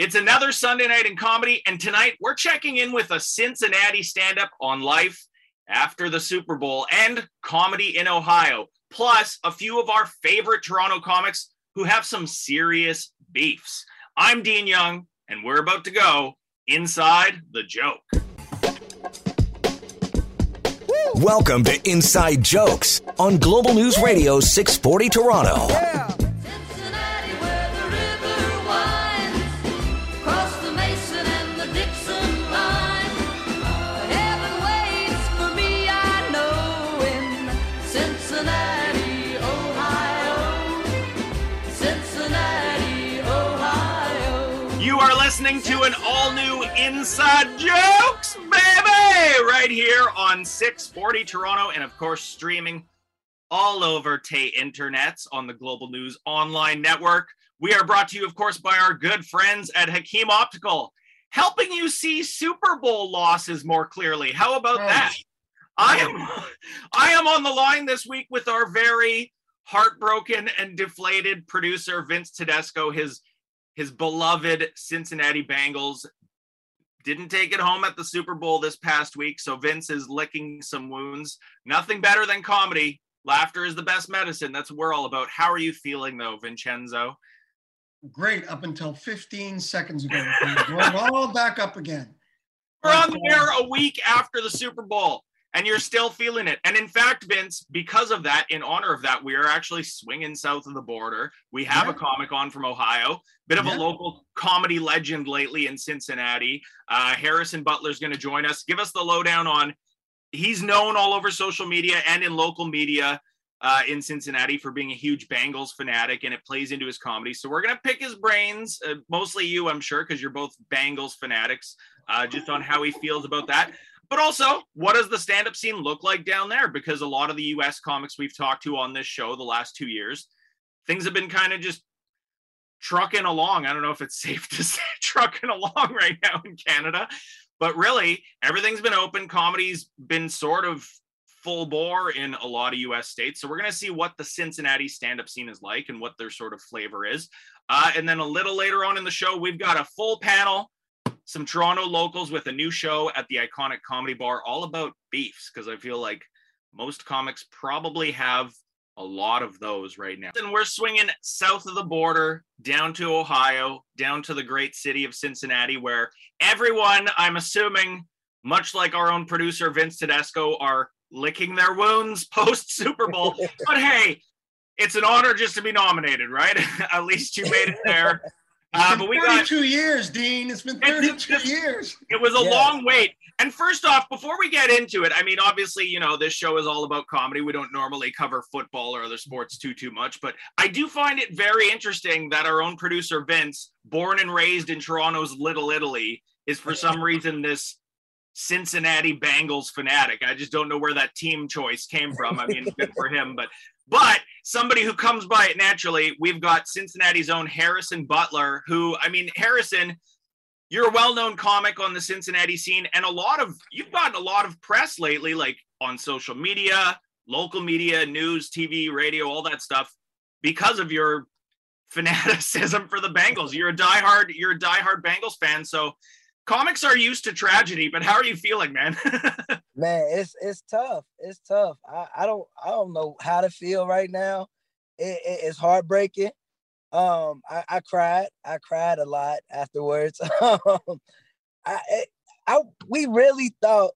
It's another Sunday night in comedy, and tonight we're checking in with a Cincinnati stand up on life after the Super Bowl and comedy in Ohio, plus a few of our favorite Toronto comics who have some serious beefs. I'm Dean Young, and we're about to go inside the joke. Welcome to Inside Jokes on Global News Radio 640 Toronto. Cincinnati, listening to an all new Inside Jokes, baby, right here on 640 Toronto, and of course, streaming all over Tay Internets on the Global News Online Network. We are brought to you, of course, by our good friends at Hakim Optical, helping you see Super Bowl losses more clearly. How about oh, that? I am I am on the line this week with our very heartbroken and deflated producer Vince Tedesco. His his beloved Cincinnati Bengals didn't take it home at the Super Bowl this past week, so Vince is licking some wounds. Nothing better than comedy. Laughter is the best medicine. That's what we're all about. How are you feeling though, Vincenzo? great up until 15 seconds ago. We're all back up again. We're on the air a week after the Super Bowl, and you're still feeling it. And in fact, Vince, because of that, in honor of that, we are actually swinging south of the border. We have Yeah. a comic on from Ohio, bit of Yeah. a local comedy legend lately in Cincinnati. Uh, Harrison Butler's going to join us. Give us the lowdown on. He's known all over social media and in local media uh, in Cincinnati for being a huge Bengals fanatic, and it plays into his comedy. So we're gonna pick his brains, uh, mostly you, I'm sure, because you're both Bengals fanatics, uh, just on how he feels about that. But also, what does the stand-up scene look like down there? Because a lot of the U.S. comics we've talked to on this show the last two years, things have been kind of just trucking along. I don't know if it's safe to say trucking along right now in Canada, but really everything's been open. Comedy's been sort of full bore in a lot of US states. So we're going to see what the Cincinnati stand up scene is like and what their sort of flavor is. Uh, and then a little later on in the show, we've got a full panel, some Toronto locals with a new show at the iconic comedy bar all about beefs, because I feel like most comics probably have a lot of those right now. And we're swinging south of the border down to Ohio, down to the great city of Cincinnati, where everyone, I'm assuming, much like our own producer Vince Tedesco, are licking their wounds post Super Bowl. but hey, it's an honor just to be nominated, right? At least you made it there. Uh, but been we got 32 years, Dean. It's been It's- 32 years. it was a Yeah. long wait. And first off, before we get into it, I mean, obviously, you know, this show is all about comedy. We don't normally cover football or other sports too, too much, but I do find it very interesting that our own producer, Vince, born and raised in Toronto's Little Italy, is for some reason this Cincinnati Bengals fanatic. I just don't know where that team choice came from. I mean, good for him, but but somebody who comes by it naturally, we've got Cincinnati's own Harrison Butler, who I mean, Harrison, you're a well-known comic on the Cincinnati scene, and a lot of you've gotten a lot of press lately, like on social media, local media, news, TV, radio, all that stuff, because of your fanaticism for the Bengals. You're a diehard, you're a diehard Bengals fan, so comics are used to tragedy. But how are you feeling, man? Man, it's it's tough. It's tough. I, I don't I don't know how to feel right now. It, it- it's heartbreaking. Um, I, I cried. I cried a lot afterwards. Um, I, it, I we really thought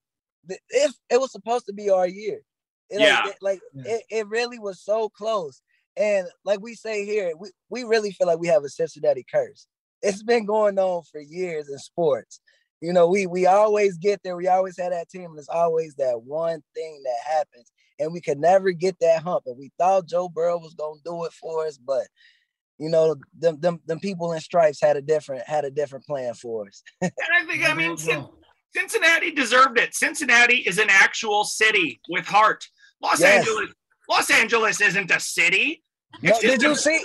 that if it was supposed to be our year. It, like- Yeah. it- like Yeah. it, it really was so close. And like we say here, we, we really feel like we have a Cincinnati curse. It's been going on for years in sports. You know, we we always get there. We always have that team, and it's always that one thing that happens, and we could never get that hump. And we thought Joe Burrow was gonna do it for us, but you know, them them, them people in stripes had a different had a different plan for us. and I think, I mean, Cincinnati deserved it. Cincinnati is an actual city with heart. Los Yes. Angeles, Los Angeles isn't a city. No, did you a- see?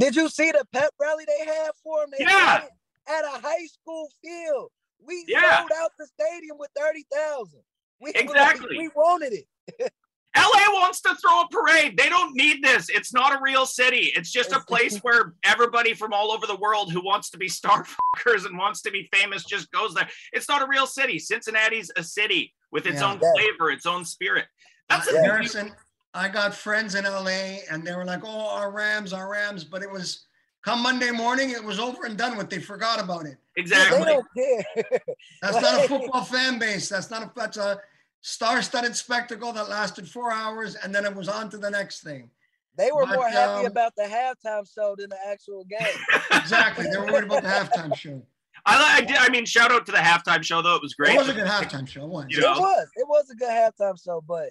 Did you see the pep rally they had for him? They Yeah. at a high school field. We Yeah. sold out the stadium with thirty thousand. We Exactly. we wanted it. LA wants to throw a parade. They don't need this. It's not a real city. It's just a place where everybody from all over the world who wants to be star fuckers and wants to be famous just goes there. It's not a real city. Cincinnati's a city with its Yeah. own Yeah. flavor, its own spirit. That's a Yeah. Harrison, I got friends in LA and they were like, oh, our Rams, our Rams. But it was come Monday morning, it was over and done with. They forgot about it. They exactly. don't care. That's not a football fan base. That's not a that's a star-studded spectacle that lasted four hours and then it was on to the next thing. They were But, more happy um, about the halftime show than the actual game. Exactly. They were worried about the halftime show. I, I did. I mean, shout out to the halftime show though. It was great. It was a good halftime show. It was. You It was. It was a good halftime show, but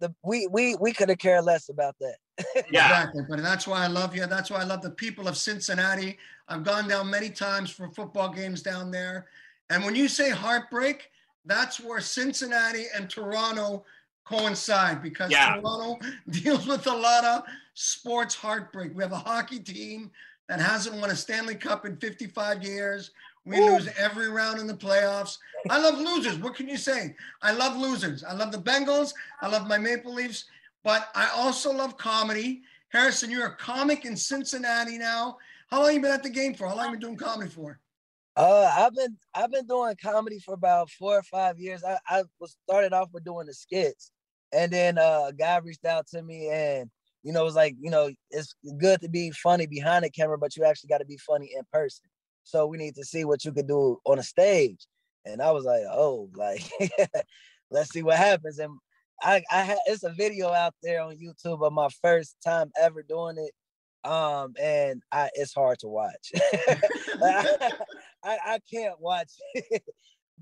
the we we we could have cared less about that. Yeah. Exactly. But that's why I love you. That's why I love the people of Cincinnati. I've gone down many times for football games down there. And when you say heartbreak, that's where Cincinnati and Toronto coincide because Yeah. Toronto deals with a lot of sports heartbreak. We have a hockey team that hasn't won a Stanley Cup in 55 years. We Ooh. lose every round in the playoffs. I love losers. What can you say? I love losers. I love the Bengals. I love my Maple Leafs, but I also love comedy. Harrison, you're a comic in Cincinnati now. How long you been at the game for? How long you been doing comedy for? Uh, I've been I've been doing comedy for about four or five years. I, I was started off with doing the skits, and then uh, a guy reached out to me and you know was like, you know, it's good to be funny behind the camera, but you actually got to be funny in person. So we need to see what you could do on a stage. And I was like, oh, like let's see what happens. And I I it's a video out there on YouTube of my first time ever doing it. Um, and I it's hard to watch. I, I can't watch it.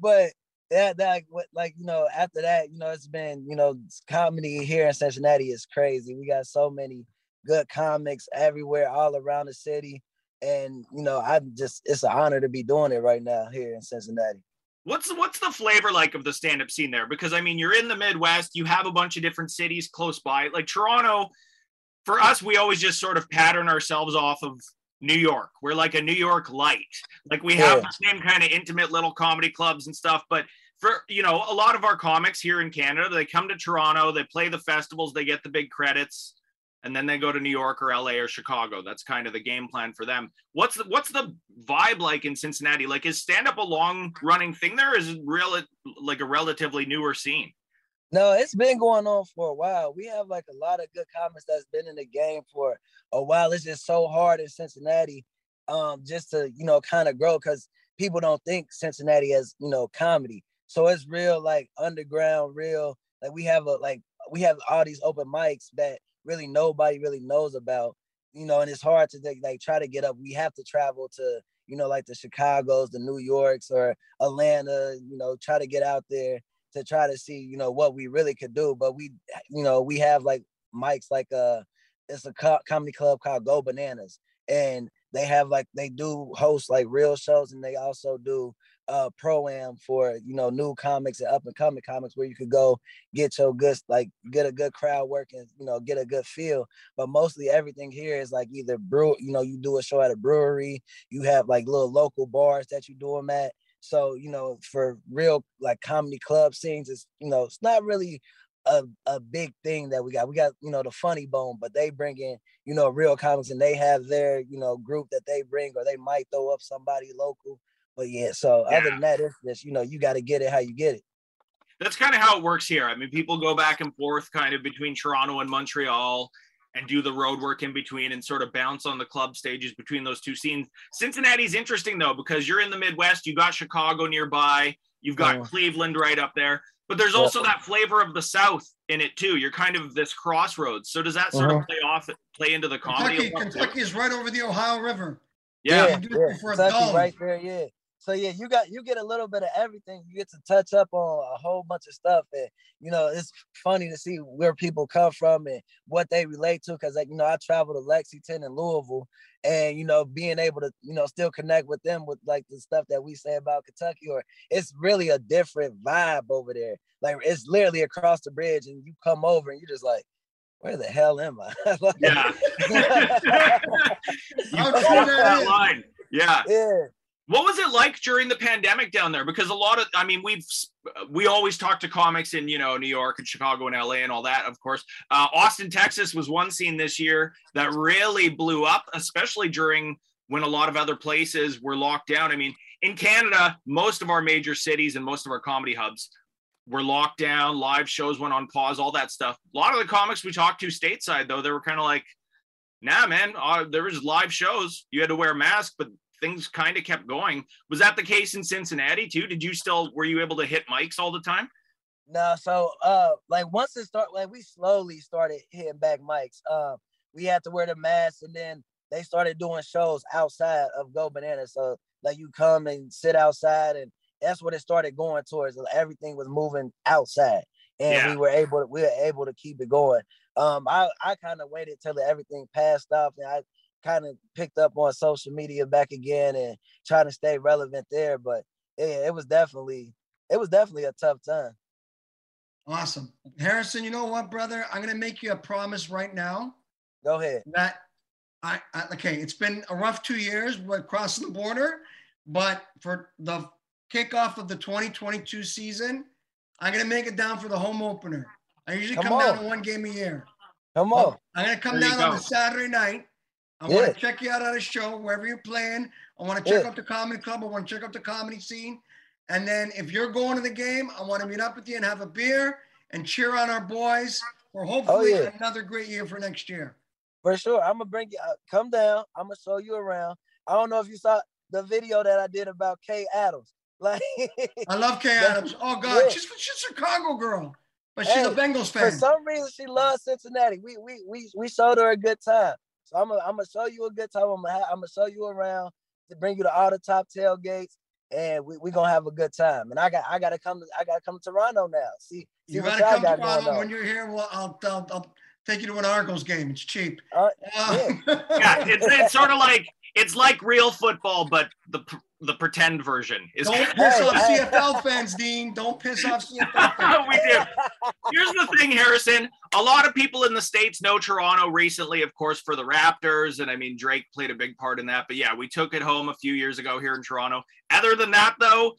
but that that like you know after that you know it's been you know comedy here in Cincinnati is crazy. We got so many good comics everywhere all around the city and you know I'm just it's an honor to be doing it right now here in Cincinnati. What's what's the flavor like of the stand-up scene there? Because I mean, you're in the Midwest. You have a bunch of different cities close by. Like Toronto, for us, we always just sort of pattern ourselves off of New York. We're like a New York light. Like we have Yeah. the same kind of intimate little comedy clubs and stuff. But for you know, a lot of our comics here in Canada, they come to Toronto, they play the festivals, they get the big credits, and then they go to New York or LA or Chicago. That's kind of the game plan for them. What's the what's the vibe like in Cincinnati? Like is stand up a long running thing there? Is it real like a relatively newer scene? No, it's been going on for a while. We have like a lot of good comics that's been in the game for a while. It's just so hard in Cincinnati, um, just to you know kind of grow because people don't think Cincinnati as you know comedy. So it's real like underground, real like we have a like we have all these open mics that really nobody really knows about, you know, and it's hard to like, try to get up. We have to travel to you know like the Chicago's, the New Yorks, or Atlanta. You know, try to get out there to try to see you know what we really could do but we you know we have like mics like uh it's a co- comedy club called go bananas and they have like they do host like real shows and they also do uh pro-am for you know new comics and up and coming comics where you could go get your good like get a good crowd working you know get a good feel but mostly everything here is like either brew you know you do a show at a brewery you have like little local bars that you do them at so, you know, for real like comedy club scenes, it's you know, it's not really a, a big thing that we got. We got, you know, the funny bone, but they bring in, you know, real comics and they have their, you know, group that they bring, or they might throw up somebody local. But yeah, so other than that, it's just, you know, you got to get it how you get it. That's kind of how it works here. I mean, people go back and forth kind of between Toronto and Montreal and do the road work in between and sort of bounce on the club stages between those two scenes. Cincinnati's interesting though because you're in the Midwest, you got Chicago nearby, you've got Yeah. Cleveland right up there, but there's Yeah. also that flavor of the South in it too. You're kind of this crossroads. So does that sort of Uh-huh. play off play into the comedy? Kentucky, a lot, too? Kentucky is right over the Ohio River. Yeah. You do it for a Kentucky right there, yeah. So yeah, you got you get a little bit of everything. You get to touch up on a whole bunch of stuff, and you know it's funny to see where people come from and what they relate to. Because like you know, I travel to Lexington and Louisville, and you know, being able to you know still connect with them with like the stuff that we say about Kentucky, or it's really a different vibe over there. Like it's literally across the bridge, and you come over and you're just like, where the hell am I? Like- Yeah. you crossed that that is. line. Yeah. yeah. What was it like during the pandemic down there? Because a lot of, I mean, we've we always talk to comics in you know New York and Chicago and LA and all that. Of course, uh, Austin, Texas was one scene this year that really blew up, especially during when a lot of other places were locked down. I mean, in Canada, most of our major cities and most of our comedy hubs were locked down. Live shows went on pause, all that stuff. A lot of the comics we talked to stateside, though, they were kind of like, "Nah, man, uh, there was live shows. You had to wear a mask, but." Things kind of kept going. Was that the case in Cincinnati too? Did you still were you able to hit mics all the time? No, so uh like once it started, like we slowly started hitting back mics. Uh, we had to wear the mask and then they started doing shows outside of Go Banana. So like you come and sit outside and that's what it started going towards. Everything was moving outside. And Yeah. we were able to we were able to keep it going. Um I, I kind of waited till everything passed off and I kind of picked up on social media back again and trying to stay relevant there. But yeah, it was definitely it was definitely a tough time. Awesome. Harrison, you know what, brother? I'm going to make you a promise right now Go ahead. that I, I okay, it's been a rough two years with crossing the border, but for the kickoff of the 2022 season, I'm gonna make it down for the home opener. I usually Come come, down on. to one game a year. Come on. I'm gonna come There down on go. a Saturday night. I Yeah. want to check you out at a show wherever you're playing. I want to check Yeah. out the comedy club. I want to check out the comedy scene. And then if you're going to the game, I want to meet up with you and have a beer and cheer on our boys for hopefully Oh, yeah. another great year for next year. For sure. I'm gonna bring you uh, come down. I'm gonna show you around. I don't know if you saw the video that I did about Kay Adams. Like I love Kay Adams. Oh God, she's she's a Chicago girl, but she's a Hey, Bengals for some reason she loves Cincinnati. We we we we showed her a good time. So I'm gonna I'm gonna show you a good time. I'm gonna ha- I'm gonna show you around to bring you to all the top tailgates, and we we gonna have a good time. And I got I gotta come to I gotta come to Toronto now. See see you gotta come to got going Toronto when you're here. Well, I'll, I'll I'll take you to an Argos game. It's cheap. Uh, Um, Yeah, it's, it's sort of like it's like real football, but the the pretend version is. Don't piss off. CFL fans, Dean. Don't piss off CFL fans. we do. Here's the thing, Harrison. A lot of people in the states know Toronto recently, of course, for the Raptors, and I mean Drake played a big part in that. But yeah, we took it home a few years ago here in Toronto. Other than that, though,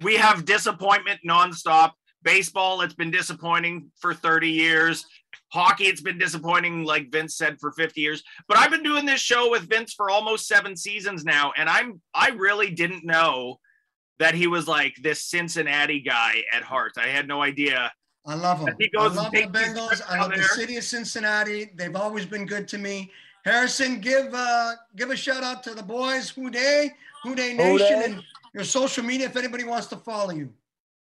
we have disappointment nonstop. Baseball, it's been disappointing for 30 years. Hockey, it's been disappointing, like Vince said, for 50 years. But I've been doing this show with Vince for almost seven seasons now, and I'm I really didn't know that he was like this Cincinnati guy at heart. I had no idea. I love them. He I goes and love the Bengals. I down love the there. city of Cincinnati. They've always been good to me. Harrison, give uh give a shout out to the boys, Who Dey, Who Dey Nation, Day. and your social media if anybody wants to follow you.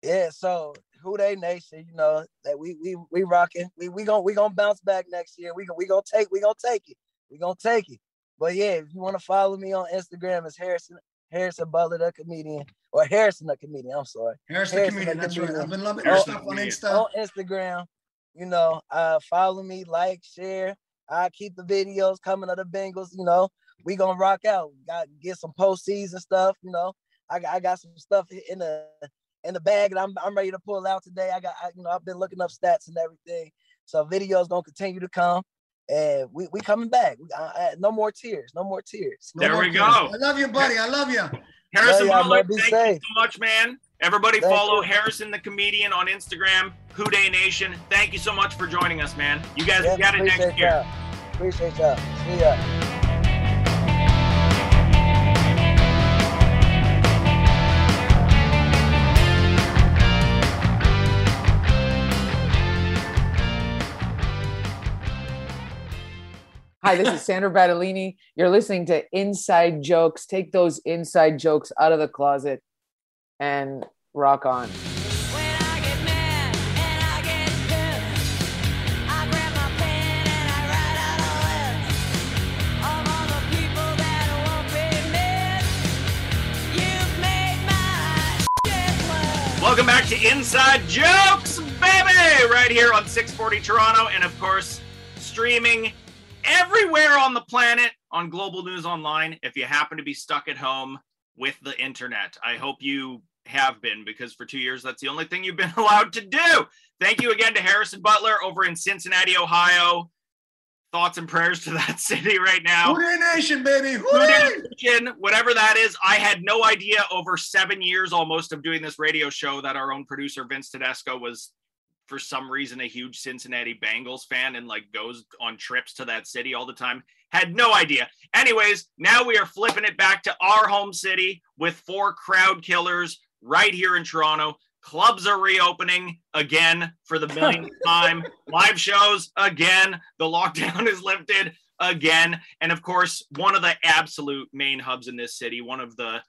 Yeah, so who dey nation, you know, that we we we rocking. We we gonna we gonna bounce back next year. We gonna we gonna take we gonna take it. We gonna take it. But yeah, if you want to follow me on Instagram, it's Harrison Harrison Butler the comedian or Harrison the comedian. I'm sorry. Harrison, the comedian. the That's right. I've been loving your Harrison, stuff on. Insta. On Instagram, you know, uh follow me, like, share. I keep the videos coming of the Bengals. You know, we gonna rock out. Got get some postseason stuff. You know, I got I got some stuff in the in the bag that I'm I'm ready to pull out today. I got I, you know I've been looking up stats and everything. So videos gonna continue to come, and we we coming back. We, no more tears. No more tears. No There more we kids. go. I love you, buddy. I love you. Harrison Yeah, yeah, Butler, thank safe. you so much, man. Everybody Thank follow you. Harrison the comedian on Instagram, Who Dey Nation. Thank you so much for joining us, man. You guys Yeah, got it next year. y'all. Appreciate y'all. See ya. Hi, this is Sandra Battaglini. You're listening to Inside Jokes. Take those inside jokes out of the closet and rock on. When I get mad and I get pissed, I grab my pen and I write out a list of all the people that won't be missed. You've made my shit list. Welcome back to Inside Jokes, baby! Right here on 640 Toronto, and of course, streaming everywhere on the planet on Global News Online. If you happen to be stuck at home with the internet, I hope you have been because for two years, that's the only thing you've been allowed to do. Thank you again to Harrison Butler over in Cincinnati, Ohio. thoughts and prayers to that city right now. Hootie Nation, baby. Hootie! Nation, whatever that is. I had no idea over seven years almost of doing this radio show that our own producer Vince Tedesco was for some reason a huge Cincinnati Bengals fan and like goes on trips to that city all the time. Had no idea. Anyways, now we are flipping it back to our home city with four crowd killers right here in Toronto. Clubs are reopening again for the millionth time. Live shows again. The lockdown is lifted again. And of course, one of the absolute main hubs in this city, one of the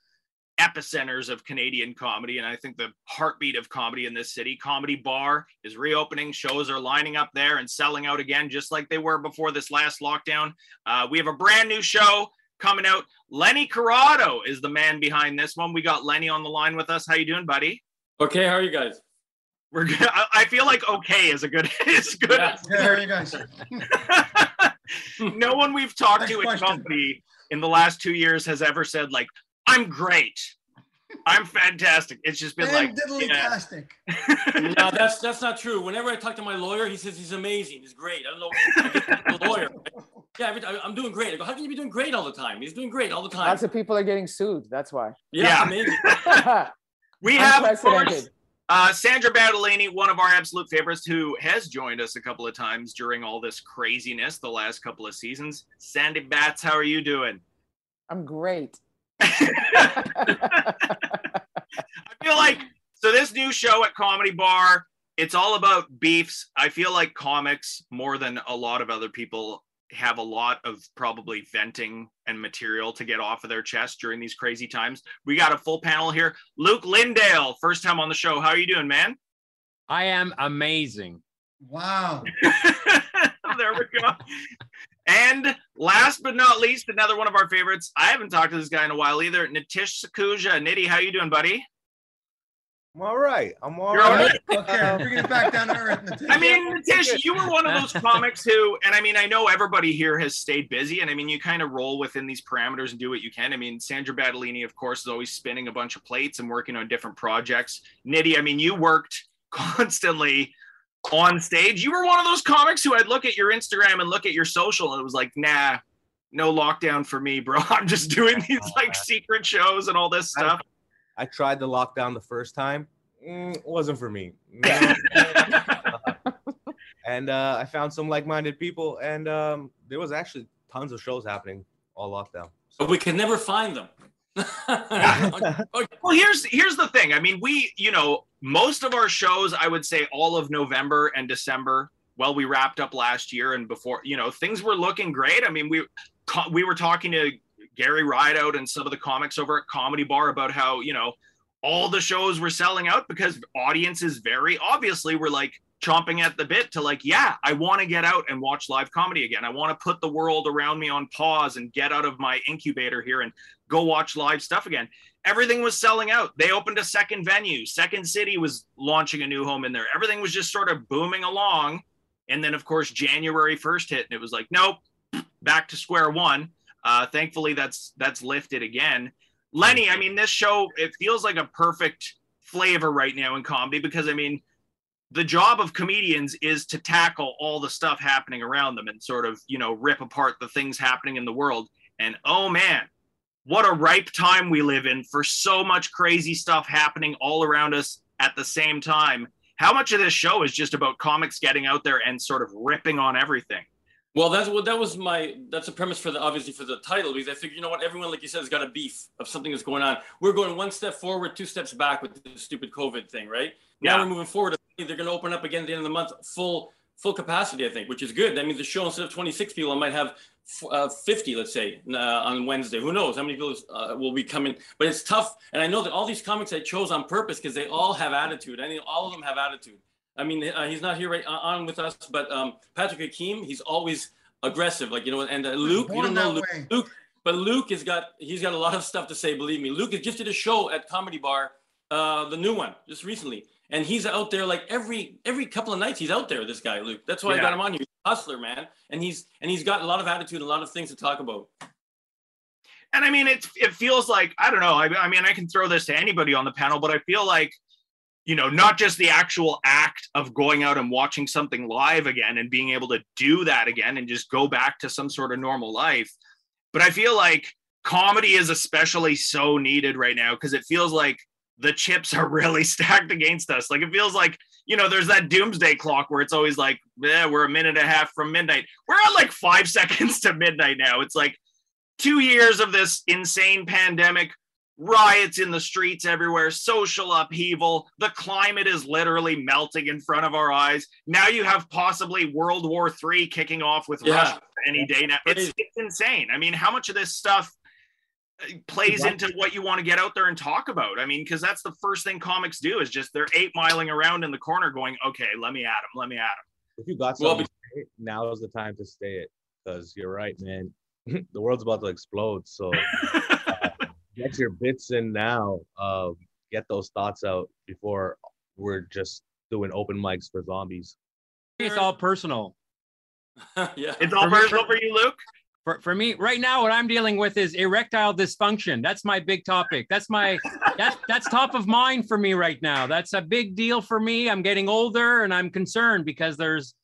epicenters of Canadian comedy, and I think the heartbeat of comedy in this city, Comedy Bar, is reopening. Shows are lining up there and selling out again, just like they were before this last lockdown. Uh, we have a brand new show coming out. Leny Corrado is the man behind this one. We got Leny on the line with us. How you doing, buddy? Okay, how are you guys? We're good. I I feel like okay is a good is good. Yeah. Yeah, how are you guys? no one we've talked Next to in question. company in the last two years has ever said like, "I'm great, I'm fantastic." It's just been like, And diddly yeah. no, that's that's not true. Whenever I talk to my lawyer, he says he's amazing. He's great. I don't know. I the lawyer. Yeah, every time, I'm doing great. I go, how can you be doing great all the time? He's doing great all the time. Lots of people are getting sued. That's why. yeah, Yeah. amazing. we have of course, uh, Sandra Battaglini, one of our absolute favorites, who has joined us a couple of times during all this craziness the last couple of seasons. Sandy Bats, how are you doing? I'm great. I feel like so this new show at Comedy Bar, it's all about beefs. I feel like comics more than a lot of other people have a lot of probably venting and material to get off of their chest during these crazy times. We got a full panel here. Luke Lynndale, first time on the show. How are you doing, man? I am amazing. Wow. there we go. And last but not least, another one of our favorites. I haven't talked to this guy in a while either. Nitish Sakhuja. Nitty, how you doing, buddy? I'm all right. I'm all You're all right. Okay, bringing it back down to earth. Natish. I mean, Nitish, you were one of those comics who, and I mean, I know everybody here has stayed busy, and I mean, you kind of roll within these parameters and do what you can. I mean, Sandra Battaglini, of course, is always spinning a bunch of plates and working on different projects. Nitty, I mean, you worked constantly on stage. You were one of those comics who I'd look at your Instagram and look at your social, and it was like, nah, no lockdown for me, bro. I'm just doing these like secret shows and all this stuff. I tried the lockdown the first time. Mm, wasn't for me. and uh, I found some like-minded people, and um, there was actually tons of shows happening all lockdown. but we can never find them. Well, here's here's the thing. I mean, we, you know, most of our shows, I would say all of November and December, well, we wrapped up last year and before, you know, things were looking great. I mean, we we were talking to Gary Rideout and some of the comics over at Comedy Bar about how, you know, all the shows were selling out because audiences very obviously were like chomping at the bit to like, yeah, I want to get out and watch live comedy again. I want to put the world around me on pause and get out of my incubator here and go watch live stuff again. Everything was selling out. They opened a second venue. Second City was launching a new home in there. Everything was just sort of booming along. And then, of course, January 1st hit, and it was like, nope, back to square one. Uh, thankfully, that's that's lifted again. Leny, I mean, this show it feels like a perfect flavor right now in comedy because I mean, the job of comedians is to tackle all the stuff happening around them and sort of you know rip apart the things happening in the world. And oh man, what a ripe time we live in for so much crazy stuff happening all around us at the same time. How much of this show is just about comics getting out there and sort of ripping on everything? Well, that's what that was my that's the premise for the obviously for the title because I figured you know what everyone like you said has got a beef of something that's going on. We're going one step forward, two steps back with the stupid COVID thing, right? Now Yeah. we're moving forward. They're going to open up again at the end of the month, full full capacity, I think, which is good. That means the show instead of 26 people, I might have uh, 50, let's say, uh, on Wednesday. Who knows how many people uh, will be coming? But it's tough, and I know that all these comics I chose on purpose because they all have attitude. I mean, all of them have attitude. I mean, uh, he's not here right uh, on with us, but um, Patrick Hakeem, he's always aggressive, like you know. And uh, Luke, you don't know Luke. Luke, but Luke has got he's got a lot of stuff to say. Believe me, Luke has just did a show at Comedy Bar, uh, the new one, just recently, and he's out there like every every couple of nights. He's out there. With this guy, Luke. That's why I got him on here. He's a hustler, man, and he's and he's got a lot of attitude, a lot of things to talk about. and I mean, it it feels like I don't know. I, I mean, I can throw this to anybody on the panel, but I feel like you know, not just the actual act of going out and watching something live again and being able to do that again and just go back to some sort of normal life. But I feel like comedy is especially so needed right now because it feels like the chips are really stacked against us. Like it feels like, you know, there's that doomsday clock where it's always like, yeah, we're a minute and a half from midnight. We're at like five seconds to midnight now. It's like two years of this insane pandemic, riots in the streets everywhere, social upheaval. The climate is literally melting in front of our eyes. Now you have possibly World War III kicking off with Yeah. Russia any day now. It's, it's insane. I mean, how much of this stuff plays into what you want to get out there and talk about? I mean, because that's the first thing comics do is just they're eight miling around in the corner going, okay, let me at him, let me at him. If you got something, to say, now is the time to stay it because you're right, man. the world's about to explode. So uh, get your bits in now. Uh, get those thoughts out before we're just doing open mics for zombies. It's all personal. yeah. It's all For me- personal for you, Luke. For, for me right now, what I'm dealing with is erectile dysfunction. That's my big topic. That's my that's that's top of mind for me right now. That's a big deal for me. I'm getting older and I'm concerned because there's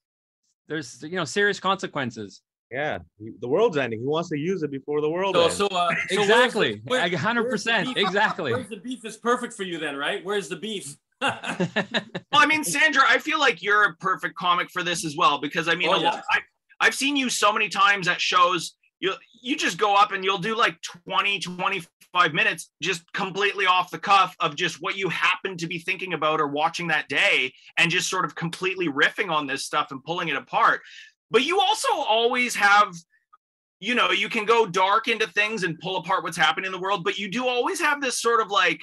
there's you know serious consequences. Yeah, the world's ending. He wants to use it before the world So, ends. so, uh, so where's Exactly. the- where- 100%, where's the exactly. Where's the beef is perfect for you then, right? Where's the beef? Well, I mean, Sandra, I feel like you're a perfect comic for this as well because I mean, Oh, a lot. I, I've seen you so many times at shows. You you just go up and you'll do like 20, 25 minutes just completely off the cuff of just what you happen to be thinking about or watching that day and just sort of completely riffing on this stuff and pulling it apart. But you also always have you know, you can go dark into things and pull apart what's happening in the world, but you do always have this sort of like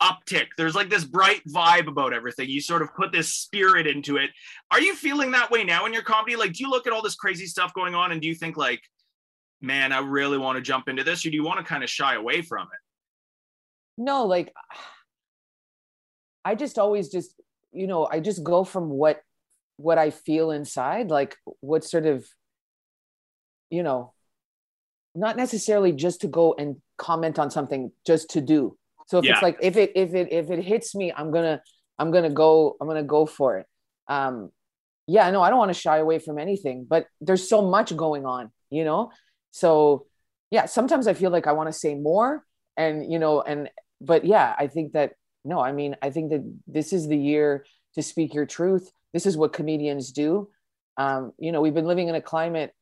uptick. There's like this bright vibe about everything. You sort of put this spirit into it. Are you feeling that way now in your comedy? Like, do you look at all this crazy stuff going on and do you think like, man, I really want to jump into this, or do you want to kind of shy away from it? no like i just always just you know i just go from what what i feel inside like what sort of you know not necessarily just to go and comment on something just to do so if Yeah. it's like if it if it if it hits me i'm gonna i'm gonna go i'm gonna go for it. Um yeah no i don't want to shy away from anything but there's so much going on you know? So yeah sometimes i feel like i want to say more and you know and but yeah i think that no i mean i think that this is the year to speak your truth. This is what comedians do. Um, you know we've been living in a climate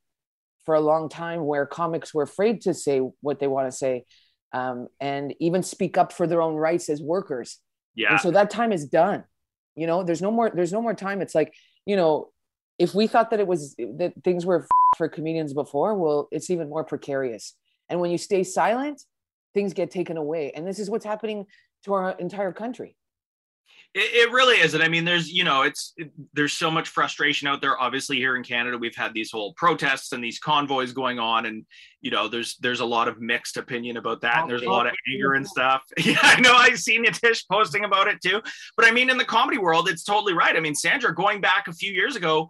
for a long time where comics were afraid to say what they want to say um, and even speak up for their own rights as workers. Yeah. and so that time is done you know? There's no more there's no more time. It's like you know if we thought that it was that things were for comedians before well it's even more precarious. And when you stay silent things get taken away. And this is what's happening to our entire country It, it really is, and I mean, there's you know, it's it, there's so much frustration out there. Obviously, here in Canada, we've had these whole protests and these convoys going on, and you know, there's there's a lot of mixed opinion about that, and there's a lot of anger and stuff. Yeah, I know. I've seen Tish posting about it too. But I mean, in the comedy world, it's totally right. I mean, Sandra, going back a few years ago,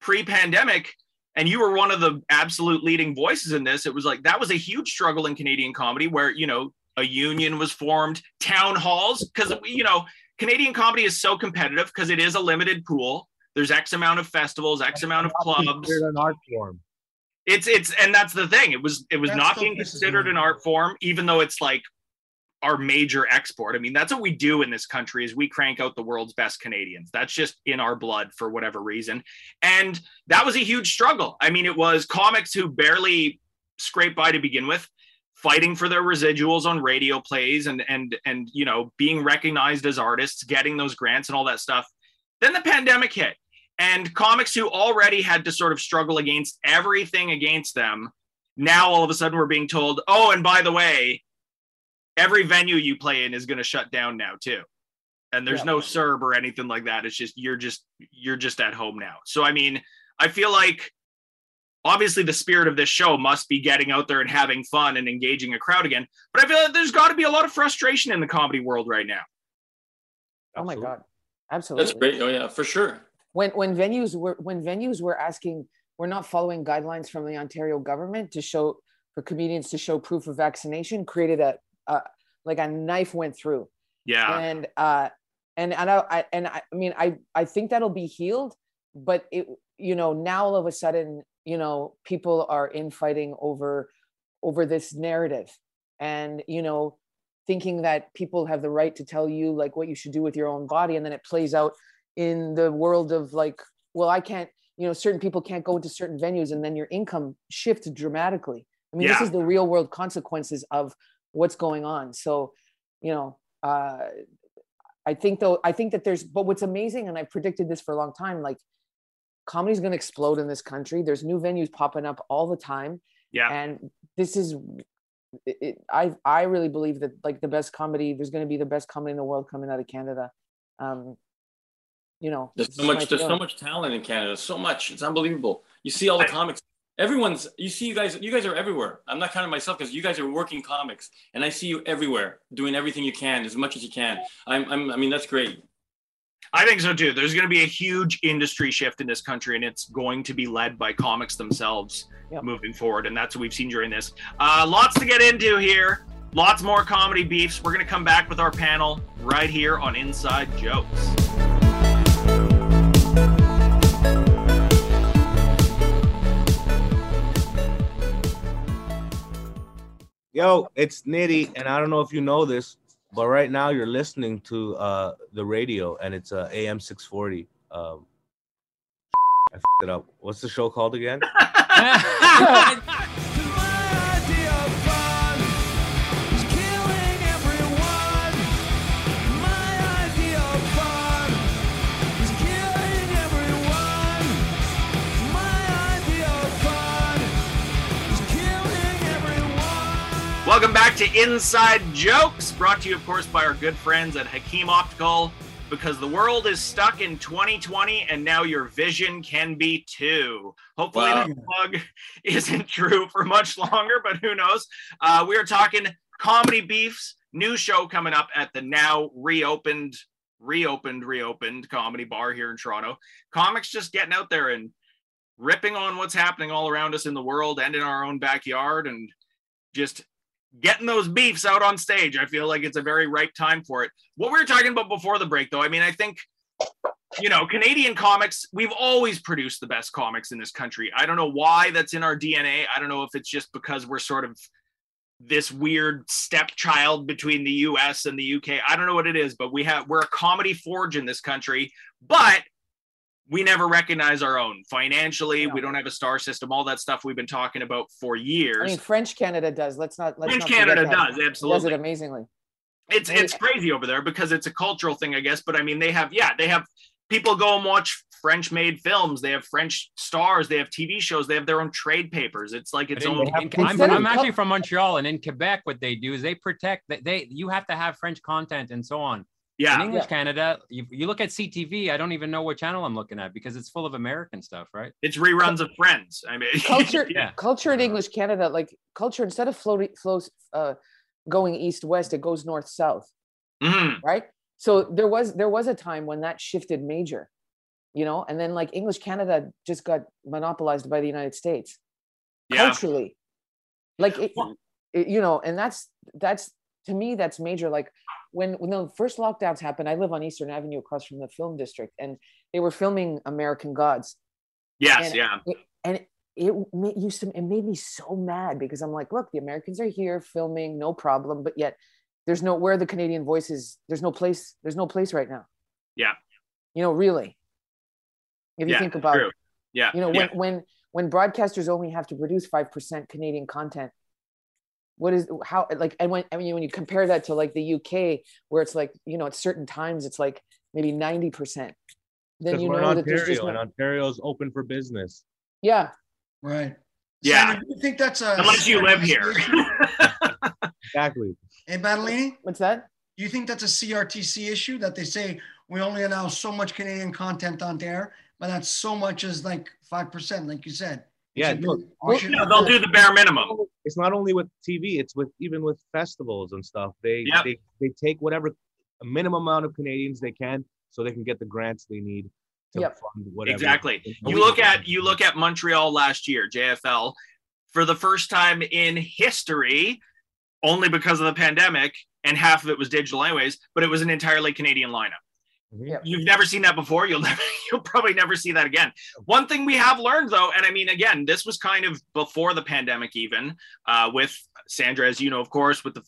pre-pandemic. And you were one of the absolute leading voices in this. It was like that was a huge struggle in Canadian comedy where, you know, a union was formed, town halls, because, you know, Canadian comedy is so competitive because it is a limited pool. There's X amount of festivals, X amount of clubs. An art form. It's it's and that's the thing. It was it was That not being considered an art form, even though it's like our major export. I mean, that's what we do in this country is we crank out the world's best Canadians. That's just in our blood for whatever reason. And that was a huge struggle. I mean, it was comics who barely scraped by to begin with, fighting for their residuals on radio plays and and and you know, being recognized as artists, getting those grants and all that stuff. Then the pandemic hit. And comics who already had to sort of struggle against everything against them, now all of a sudden we're being told, oh, and by the way, every venue you play in is going to shut down now too. And there's Yeah. no CERB or anything like that. It's just you're just you're just at home now. So I mean, I feel like obviously the spirit of this show must be getting out there and having fun and engaging a crowd again. But I feel like there's got to be a lot of frustration in the comedy world right now. oh my god absolutely That's great. Oh yeah, for sure. when when venues were when venues were asking we're not following guidelines from the ontario government to show for comedians to show proof of vaccination created a, a like a knife went through Yeah. and uh and and I, I and I, I mean I I think that'll be healed, but it you know now all of a sudden you know people are infighting over over this narrative, and you know thinking that people have the right to tell you like what you should do with your own body, and then it plays out in the world of like well I can't you know certain people can't go into certain venues, and then your income shifts dramatically. I mean this is the real world consequences of what's going on. So you know. Uh, I think though, I think that there's, but what's amazing, and I've predicted this for a long time, like comedy's going to explode in this country. There's new venues popping up all the time. Yeah. And this is, it, it, I, I really believe that like the best comedy, there's going to be the best comedy in the world coming out of Canada. Um, you know, There's so much. There's so much talent in Canada. So much. It's unbelievable. You see all the comics. Everyone's. You see, you guys. You guys are everywhere. I'm not counting myself because you guys are working comics, and I see you everywhere, doing everything you can, as much as you can. I'm. I'm I mean, that's great. I think so too. There's going to be a huge industry shift in this country, and it's going to be led by comics themselves Yep. moving forward. And that's what we've seen during this. Uh, lots to get into here. Lots more comedy beefs. We're going to come back with our panel right here on Inside Jokes. Yo, it's Nitty, and I don't know if you know this, but right now you're listening to uh the radio, and it's uh, AM 640. Um, I f***ed it up. What's the show called again? Welcome back to Inside Jokes, brought to you, of course, by our good friends at Hakim Optical. Because the world is stuck in 2020 and now your vision can be too. Hopefully, Wow. that plug isn't true for much longer, but who knows? Uh, we are talking comedy beefs, new show coming up at the now reopened, reopened, reopened comedy bar here in Toronto. Comics just getting out there and ripping on what's happening all around us in the world and in our own backyard and just getting those beefs out on stage. I feel like it's a very ripe time for it. What we were talking about before the break, though, I mean, I think, you know, Canadian comics, we've always produced the best comics in this country. I don't know why that's in our DNA. I don't know if it's just because we're sort of this weird stepchild between the US and the UK. I don't know what it is, but we have we're a comedy forge in this country, but we never recognize our own financially. We don't have a star system, all that stuff we've been talking about for years. I mean, French Canada does. Let's not. Let's French not Canada that. does, Does absolutely. it amazingly. it's Maybe- it's crazy over there because it's a cultural thing, I guess. But I mean, they have yeah, they have people go and watch French made films. They have French stars. They have TV shows. They have their own trade papers. It's like its In- own. in- I'm, I'm actually from Montreal, and in Quebec, what they do is they protect that they you have to have French content and so on. In Yeah, English Canada, you, you look at CTV, I don't even know what channel I'm looking at because it's full of American stuff, right? it's reruns of Friends. I mean, culture Yeah. culture in english canada like culture instead of floating flows uh going east west it goes north south Mhm. right so there was there was a time when that shifted major you know and then like english canada just got monopolized by the united states yeah. culturally like it, it- you know and that's that's to me that's major like when when the first lockdowns happened i live on eastern avenue across from the film district and they were filming american gods Yes, and yeah. it, and it made used to it made me so mad because I'm like, look, the Americans are here filming, no problem, but yet there's no where the Canadian voices. There's no place. There's no place right now. Yeah. You know, really. If you Yeah, think about, True. Yeah. you know, when when when broadcasters only have to produce five percent Canadian content, what is how like and when I mean when you compare that to like the UK where it's like you know at certain times it's like maybe ninety percent, then you know in that there's just Ontario, no, and Ontario's open for business. yeah Right. Yeah. Sandy, do you think that's a Unless you live here. Exactly. Hey, Battaglini, what's that? do you think that's a CRTC issue that they say we only allow so much Canadian content on there, but that's so much as like five percent, like you said. It Yeah, should look, or should- they'll do the bare minimum. It's not only with TV; it's with even with festivals and stuff. They Yep. they they take whatever minimum amount of Canadians they can, so they can get the grants they need to Yep. fund whatever. Exactly. You look at you look at Montreal last year, JFL, for the first time in history, only because of the pandemic, and half of it was digital anyways, but it was an entirely Canadian lineup. Yep. You've never seen that before. You'll never, you'll probably never see that again. One thing we have learned though, and I mean, again, this was kind of before the pandemic, even uh, with Sandra, as you know, of course, with the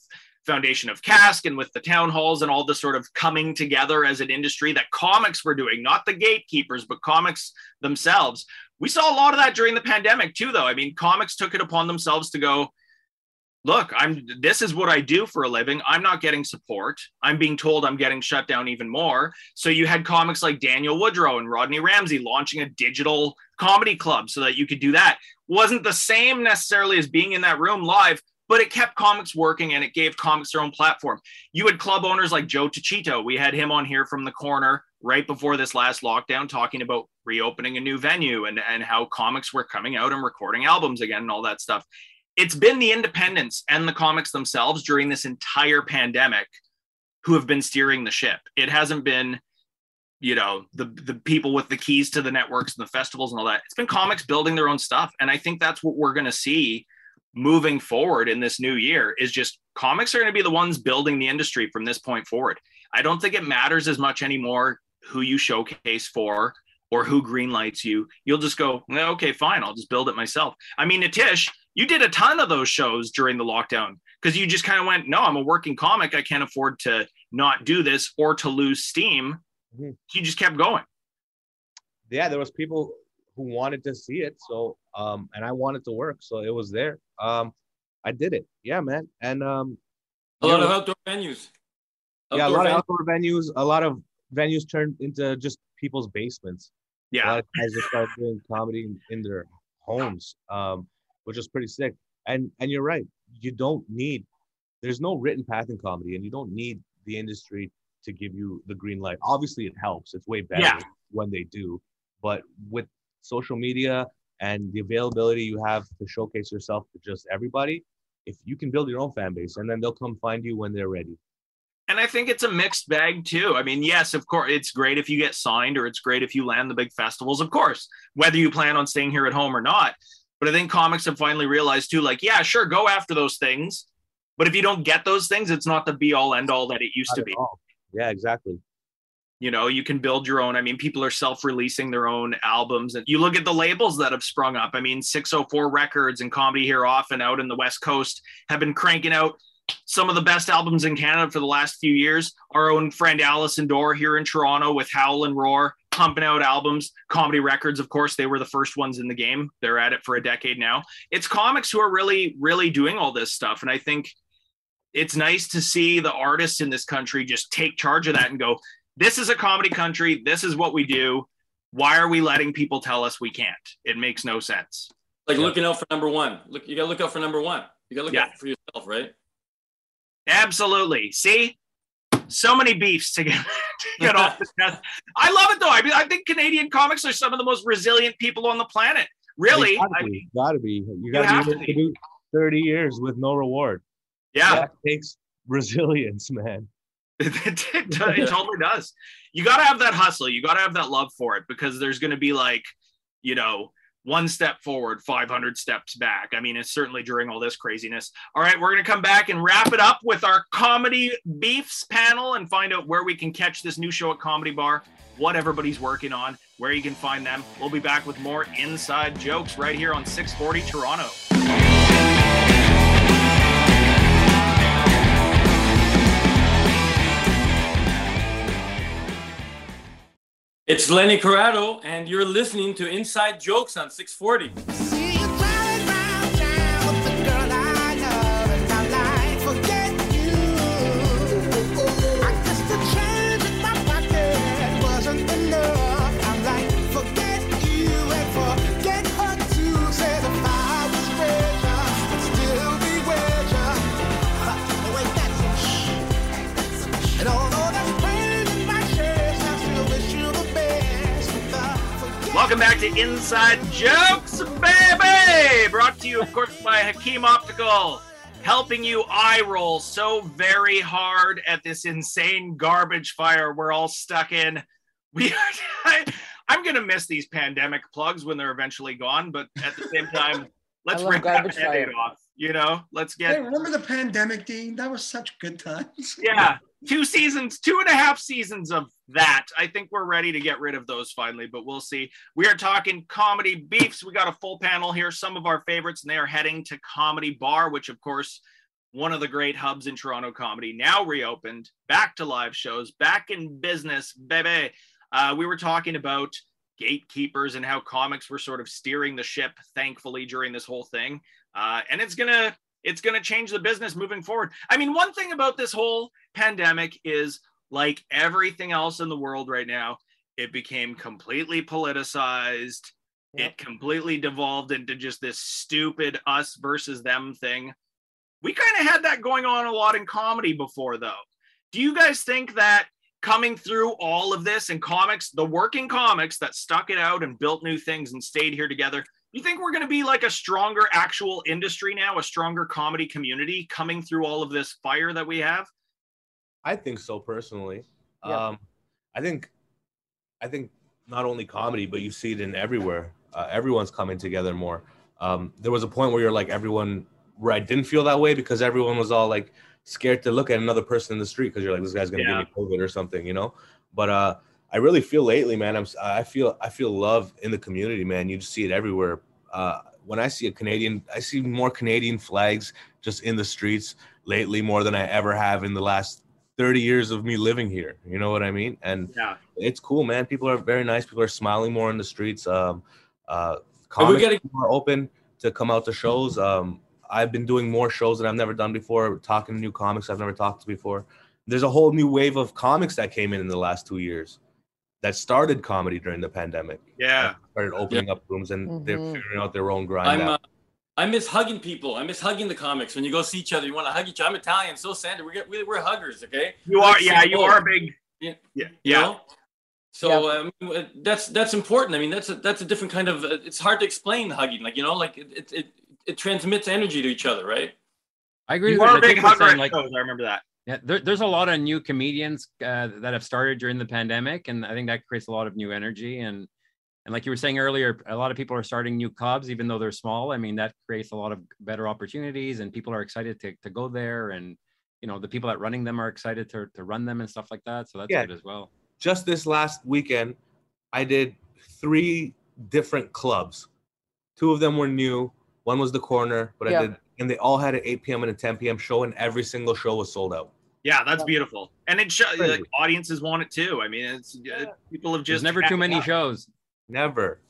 foundation of CASC and with the town halls and all the sort of coming together as an industry that comics were doing, not the gatekeepers, but comics themselves. We saw a lot of that during the pandemic too, though. I mean, comics took it upon themselves to go, look, I'm this is what I do for a living. I'm not getting support. I'm being told I'm getting shut down even more. So you had comics like Daniel Woodrow and Rodney Ramsey launching a digital comedy club so that you could do that. Wasn't the same necessarily as being in that room live, but it kept comics working and it gave comics their own platform. You had club owners like Joe Tachito. We had him on here from the corner right before this last lockdown talking about reopening a new venue and, and how comics were coming out and recording albums again and all that stuff. It's been the independents and the comics themselves during this entire pandemic who have been steering the ship. It hasn't been, you know, the the people with the keys to the networks and the festivals and all that. It's been comics building their own stuff. And I think that's what we're going to see moving forward in this new year is just comics are going to be the ones building the industry from this point forward. I don't think it matters as much anymore who you showcase for or who greenlights you. You'll just go, okay, fine, I'll just build it myself. I mean, Nitish, you did a ton of those shows during the lockdown because you just kind of went, no, I'm a working comic. I can't afford to not do this or to lose steam. Mhm. You just kept going. yeah, there was people who wanted to see it. So, um, and I wanted to work, so it was there. Um, I did it. Yeah, man. And um, A lot Yeah. of outdoor venues. yeah, a Outdoor lot of venues. outdoor venues. A lot of venues turned into just people's basements. A Yeah. lot of guys just started doing comedy in, in their homes, um, which is pretty sick. And and you're right. You don't need. There's no written path in comedy, and you don't need the industry to give you the green light. Obviously, it helps. It's way better Yeah. when they do. But with social media and the availability you have to showcase yourself to just everybody, if you can build your own fan base, and then they'll come find you when they're ready. And I think it's a mixed bag too. I mean, yes, of course, it's great if you get signed or it's great if you land the big festivals, of course, whether you plan on staying here at home or not. But I think comics have finally realized too, like, yeah, sure, go after those things. But if you don't get those things, it's not the be all end all that it used Not to be. all. Yeah, exactly. You know, you can build your own. I mean, people are self releasing their own albums. And you look at the labels that have sprung up. I mean, 604 Records and Comedy Here Often out in the West Coast have been cranking out some of the best albums in Canada for the last few years. Our own friend Allison Dorr here in Toronto with Howl and Roar pumping out albums. Comedy Records, of course, they were the first ones in the game. They're at it for a decade now. It's comics who are really, really doing all this stuff. And I think it's nice to see the artists in this country just take charge of that and go, this is a comedy country. This is what we do. Why are we letting people tell us we can't? It makes no sense. Like Yeah. looking out for number one. Look, you gotta look out for number one. You gotta look Yeah. out for yourself, right? Absolutely. See, so many beefs to get, to get off the chest. I love it though. I mean, I think Canadian comics are some of the most resilient people on the planet. Really? You gotta I be. gotta be. You gotta have be to do 30 years with no reward. yeah, That takes resilience, man. it, it, it totally does. You got to have that hustle. You got to have that love for it because there's going to be like, you know, one step forward, 500 steps back. I mean, it's certainly during all this craziness. All right, we're going to come back and wrap it up with our comedy beefs panel and find out where we can catch this new show at Comedy Bar, what everybody's working on, where you can find them. We'll be back with more inside jokes right here on 640 Toronto. It's Leny Corrado, and you're listening to Inside Jokes on 640. Welcome back to Inside Jokes, baby! Brought to you, of course, by Hakim Optical, helping you eye roll so very hard at this insane garbage fire we're all stuck in. We, I, I'm gonna miss these pandemic plugs when they're eventually gone, but at the same time, let's love rip that band-aid fire. off. You know, let's Hey, get remember the pandemic, Dean? That was such good times. yeah, two seasons, two and a half seasons of that. I think we're ready to get rid of those finally, but we'll see. We are talking comedy beefs. We got a full panel here, some of our favorites, and they are heading to Comedy Bar, which, of course, one of the great hubs in Toronto comedy, now reopened, back to live shows, back in business, baby. Uh, we were talking about gatekeepers and how comics were sort of steering the ship, thankfully, during this whole thing. Uh, and it's gonna it's gonna change the business moving forward. I mean, one thing about this whole pandemic is like everything else in the world right now, it became completely politicized. Yep. It completely devolved into just this stupid us versus them thing. We kind of had that going on a lot in comedy before, though. Do you guys think that coming through all of this and comics, the working comics that stuck it out and built new things and stayed here together, you think we're going to be like a stronger actual industry now, a stronger comedy community coming through all of this fire that we have? I think so personally. Yeah. Um, I think, I think not only comedy, but you see it in everywhere. Uh, everyone's coming together more. Um, there was a point where you're like everyone, where I didn't feel that way because everyone was all like scared to look at another person in the street because you're like this guy's gonna Yeah. give me COVID or something, you know. But uh, I really feel lately, man. I'm I feel I feel love in the community, man. You just see it everywhere. Uh, when I see a Canadian, I see more Canadian flags just in the streets lately more than I ever have in the last 30 years of me living here. You know what I mean? And Yeah. it's cool, man. People are very nice. People are smiling more in the streets. Um, uh, comics are open to come out to shows. Um, I've been doing more shows that I've never done before, talking to new comics I've never talked to before. There's a whole new wave of comics that came in in the last two years that started comedy during the pandemic. Yeah. Started opening up rooms and they're Mhm. figuring out their own grind. I'm. out. Uh, I miss hugging people. I miss hugging the comics. When you go see each other, you want to hug each other. I'm Italian, so Sandra. We're get- we- we're huggers, okay? You are, Let's yeah, say you go. are a big, Yeah. yeah, You know? So um, that's that's important. I mean, that's a that's a different kind of. Uh, it's hard to explain hugging, like you know, like it it, it, it transmits energy to each other, right? I agree You with are what a big Dick hugger saying, like shows. I remember that. Yeah, there, there's a lot of new comedians uh, that have started during the pandemic, and I think that creates a lot of new energy. And and like you were saying earlier, a lot of people are starting new clubs, even though they're small. I mean, that creates a lot of better opportunities, and people are excited to, to go there. And you know, the people that running them are excited to, to run them and stuff like that. So that's Yeah. good as well. just this last weekend, I did three different clubs. Two of them were new. One was the corner, but Yeah. I did, and they all had an 8 p.m. and a 10 p.m. show, and every single show was sold out. Yeah, that's Yeah. beautiful, and it shows like audiences want it too. I mean, it's uh, people have There's just never too many enough. shows. Never.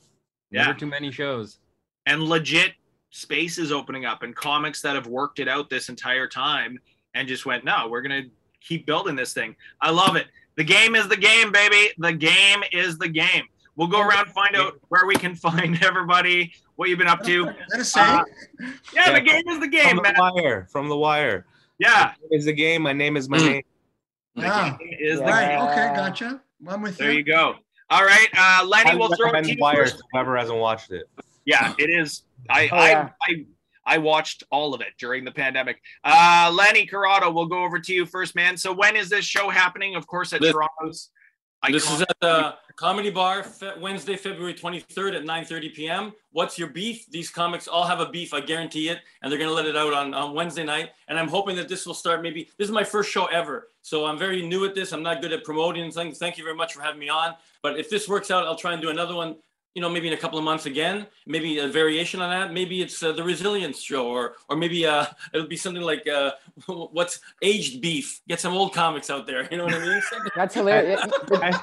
Never too many shows. and legit spaces opening up and comics that have worked it out this entire time and just went, no, we're gonna keep building this thing. I love it. The game is the game, baby. The game is the game. We'll go around find out where we can find everybody, what you've been up to. Is that a saying? Uh, Yeah, the game is the game, From game, the man. wire. From the wire. Yeah, My name is the game. My name is my Mm. name. Yeah. game is the Right. game. Okay. Gotcha. I'm with There you. you go. All right, uh, Leny, I we'll throw it recommend to you Wire first. to whoever hasn't watched it. Yeah, it is. I, Oh, yeah. I, I, I watched all of it during the pandemic. Uh, Leny Corrado, we'll go over to you first, man. So when is this show happening? Of course, at This- Toronto's. This is at the Comedy Bar Wednesday, February 23rd at 9:30 p.m. What's your beef? These comics all have a beef, I guarantee it, and they're gonna let it out on, on Wednesday night. And I'm hoping that this will start. Maybe this is my first show ever, so I'm very new at this. I'm not good at promoting things. Thank you very much for having me on. But if this works out, I'll try and do another one. You know, maybe in a couple of months again. Maybe a variation on that. Maybe it's uh, the Resilience Show, or or maybe uh, it'll be something like uh, what's aged beef. Get some old comics out there. You know what I mean? That's hilarious.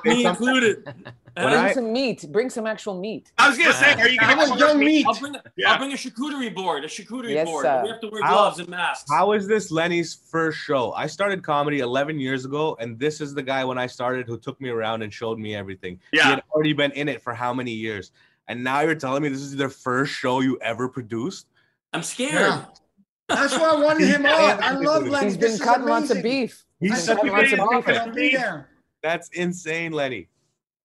Me included. When Bring I- some meat. Bring some actual meat. I was gonna say, are you How gonna about young meat? I'll bring, Yeah. I'll bring a charcuterie board, a charcuterie Yes, board. sir. We have to wear How- gloves and masks. How is this Leny's first show? I started comedy 11 years ago, and this is the guy when I started who took me around and showed me everything. Yeah. He had already been in it for how many years? And now you're telling me this is the first show you ever produced? I'm scared. Yeah. That's why I wanted him on. I love Leny. He's been is cutting lots of beef. He's I He's such cutting a lots of beef. I'll be there. That's insane, Leny.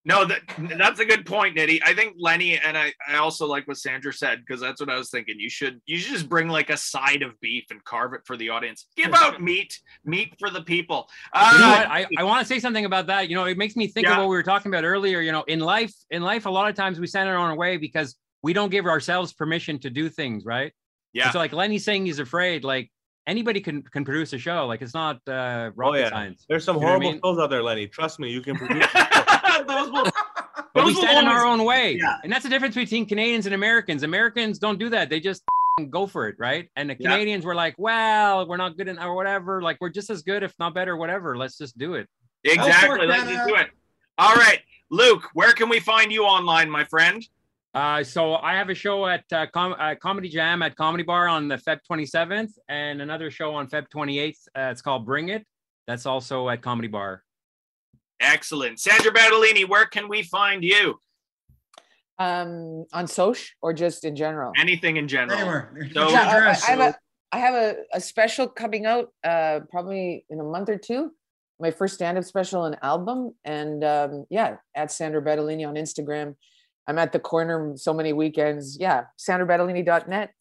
No, that that's a good point, Nitty. I think Leny and I, I also like what Sandra said because that's what I was thinking. You should you should just bring like a side of beef and carve it for the audience. Give out meat, meat for the people. Uh, you know what? I, I want to say something about that. You know, it makes me think Yeah. of what we were talking about earlier. You know, in life, in life, a lot of times we stand in our own way because we don't give ourselves permission to do things, right? Yeah. And so like Leny's saying he's afraid, like anybody can can produce a show. Like it's not uh, Oh yeah, science. there's some You know what I horrible mean? shows out there, Leny. Trust me, you can produce. those will, But we stand in our own way, Yeah. and that's the difference between Canadians and Americans. Americans don't do that; they just go for it, right? And the Yeah. Canadians were like, "Well, we're not good enough, or whatever. Like we're just as good, if not better, whatever. Let's just do it." Exactly. Let's just do it. All right, Luke. Where can we find you online, my friend? Uh, so I have a show at uh, Com- uh, Comedy Jam at Comedy Bar on the Feb 27th, and another show on Feb 28th. Uh, it's called Bring It. That's also at Comedy Bar. Excellent, Sandra Battaglini. Where can we find you? Um, on Soch or just in general? Anything in general. Anywhere. So- Yeah, I- I. I have a I have a, a special coming out uh probably in a month or two. My first stand-up special and album. And um yeah, at Sandra Battaglini on Instagram. I'm at the corner so many weekends. Yeah, sandrabattaglini.net.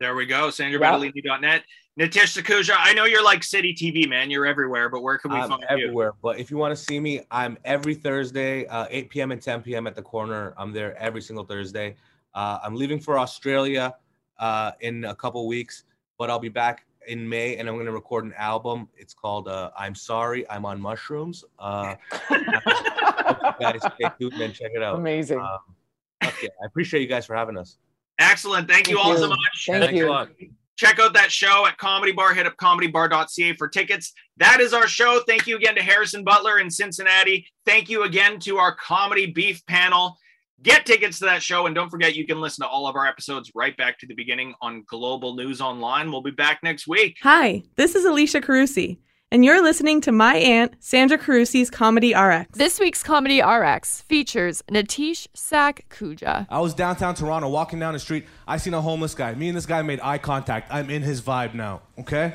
There we go. Yeah. SandraBattaglini.net. Nitish Sakhuja, I know you're like City TV, man. You're everywhere, but where can we I'm find you? everywhere. But if you want to see me, I'm every Thursday, uh, 8 p.m. and 10 p.m. at the corner. I'm there every single Thursday. Uh, I'm leaving for Australia uh, in a couple weeks, but I'll be back in May and I'm going to record an album. It's called uh, I'm Sorry, I'm on Mushrooms. Uh, hope you guys stay tuned and check it out. Amazing. Um, okay, I appreciate you guys for having us. Excellent. Thank you Thank all so much. Thank Thanks you. a. Check out that show at Comedy Bar. Hit up comedybar.ca for tickets. That is our show. Thank you again to Harrison Butler in Cincinnati. Thank you again to our comedy beef panel. Get tickets to that show. And don't forget, you can listen to all of our episodes right back to the beginning on Global News Online. We'll be back next week. Hi, this is Alicia Carusi, and you're listening to my aunt, Sandra Carusi's Comedy RX. This week's Comedy RX features Natish Sak Kuja. I was downtown Toronto walking down the street. I seen a homeless guy. Me and this guy made eye contact. I'm in his vibe now, okay?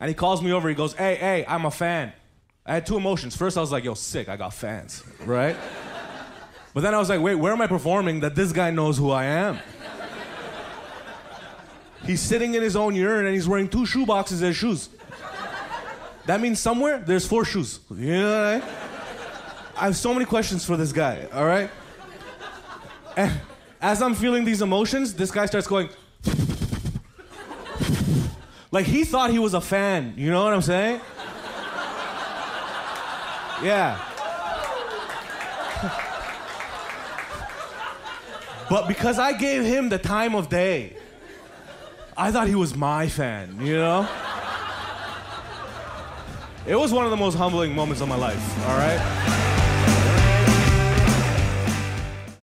And he calls me over. He goes, Hey, hey, I'm a fan. I had two emotions. First, I was like, Yo, sick. I got fans, right? But then I was like, Wait, where am I performing that this guy knows who I am? He's sitting in his own urine and he's wearing two shoe boxes as shoes. That means somewhere there's four shoes. You know what I mean? I have so many questions for this guy, all right? And as I'm feeling these emotions, this guy starts going. like he thought he was a fan, you know what I'm saying? Yeah. but because I gave him the time of day, I thought he was my fan, you know? It was one of the most humbling moments of my life, all right?